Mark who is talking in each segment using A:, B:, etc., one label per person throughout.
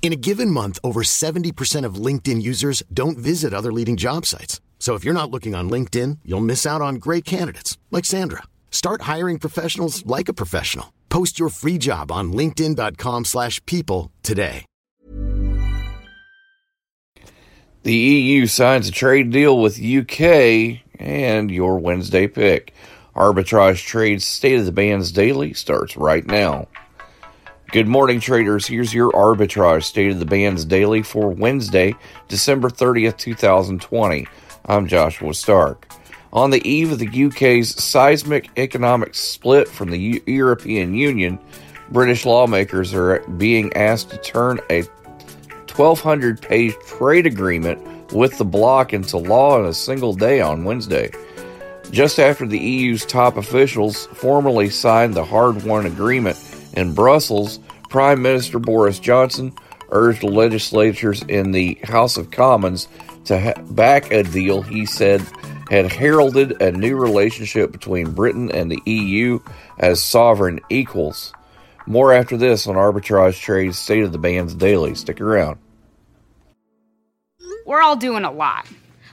A: In a given month, over 70% of LinkedIn users don't visit other leading job sites. So if you're not looking on LinkedIn, you'll miss out on great candidates like Sandra. Start hiring professionals like a professional. Post your free job on linkedin.com/people today.
B: The EU signs a trade deal with UK and your Wednesday pick. Arbitrage Trades State of the Bands Daily starts right now. Good morning, traders. Here's your Arbitrage State of the Bands Daily for Wednesday, December 30th, 2020. I'm Joshua Stark. On the eve of the UK's seismic economic split from the U- European Union, British lawmakers are being asked to turn a 1,200 page trade agreement with the bloc into law in a single day on Wednesday. Just after the EU's top officials formally signed the hard won agreement in Brussels, Prime Minister Boris Johnson urged legislatures in the House of Commons to ha- back a deal he said had heralded a new relationship between Britain and the EU as sovereign equals. More after this on Arbitrage Trade's State of the Bands Daily. Stick around.
C: We're all doing a lot.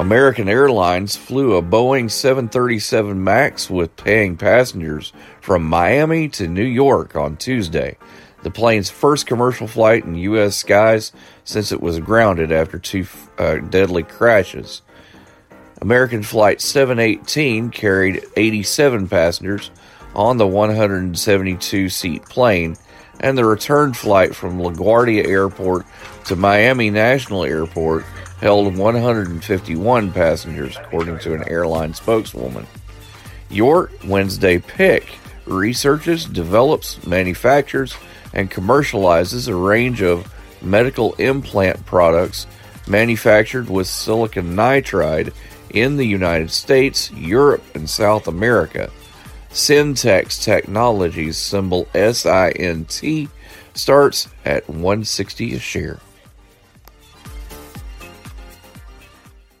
B: American Airlines flew a Boeing 737 MAX with paying passengers from Miami to New York on Tuesday, the plane's first commercial flight in U.S. skies since it was grounded after two uh, deadly crashes. American Flight 718 carried 87 passengers on the 172 seat plane, and the return flight from LaGuardia Airport to Miami National Airport held 151 passengers, according to an airline spokeswoman. Your Wednesday pick researches, develops, manufactures, and commercializes a range of medical implant products manufactured with silicon nitride in the United States, Europe, and South America. SINTX Technologies, symbol SINT, starts at 160 a share.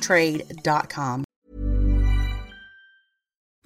D: trade.com.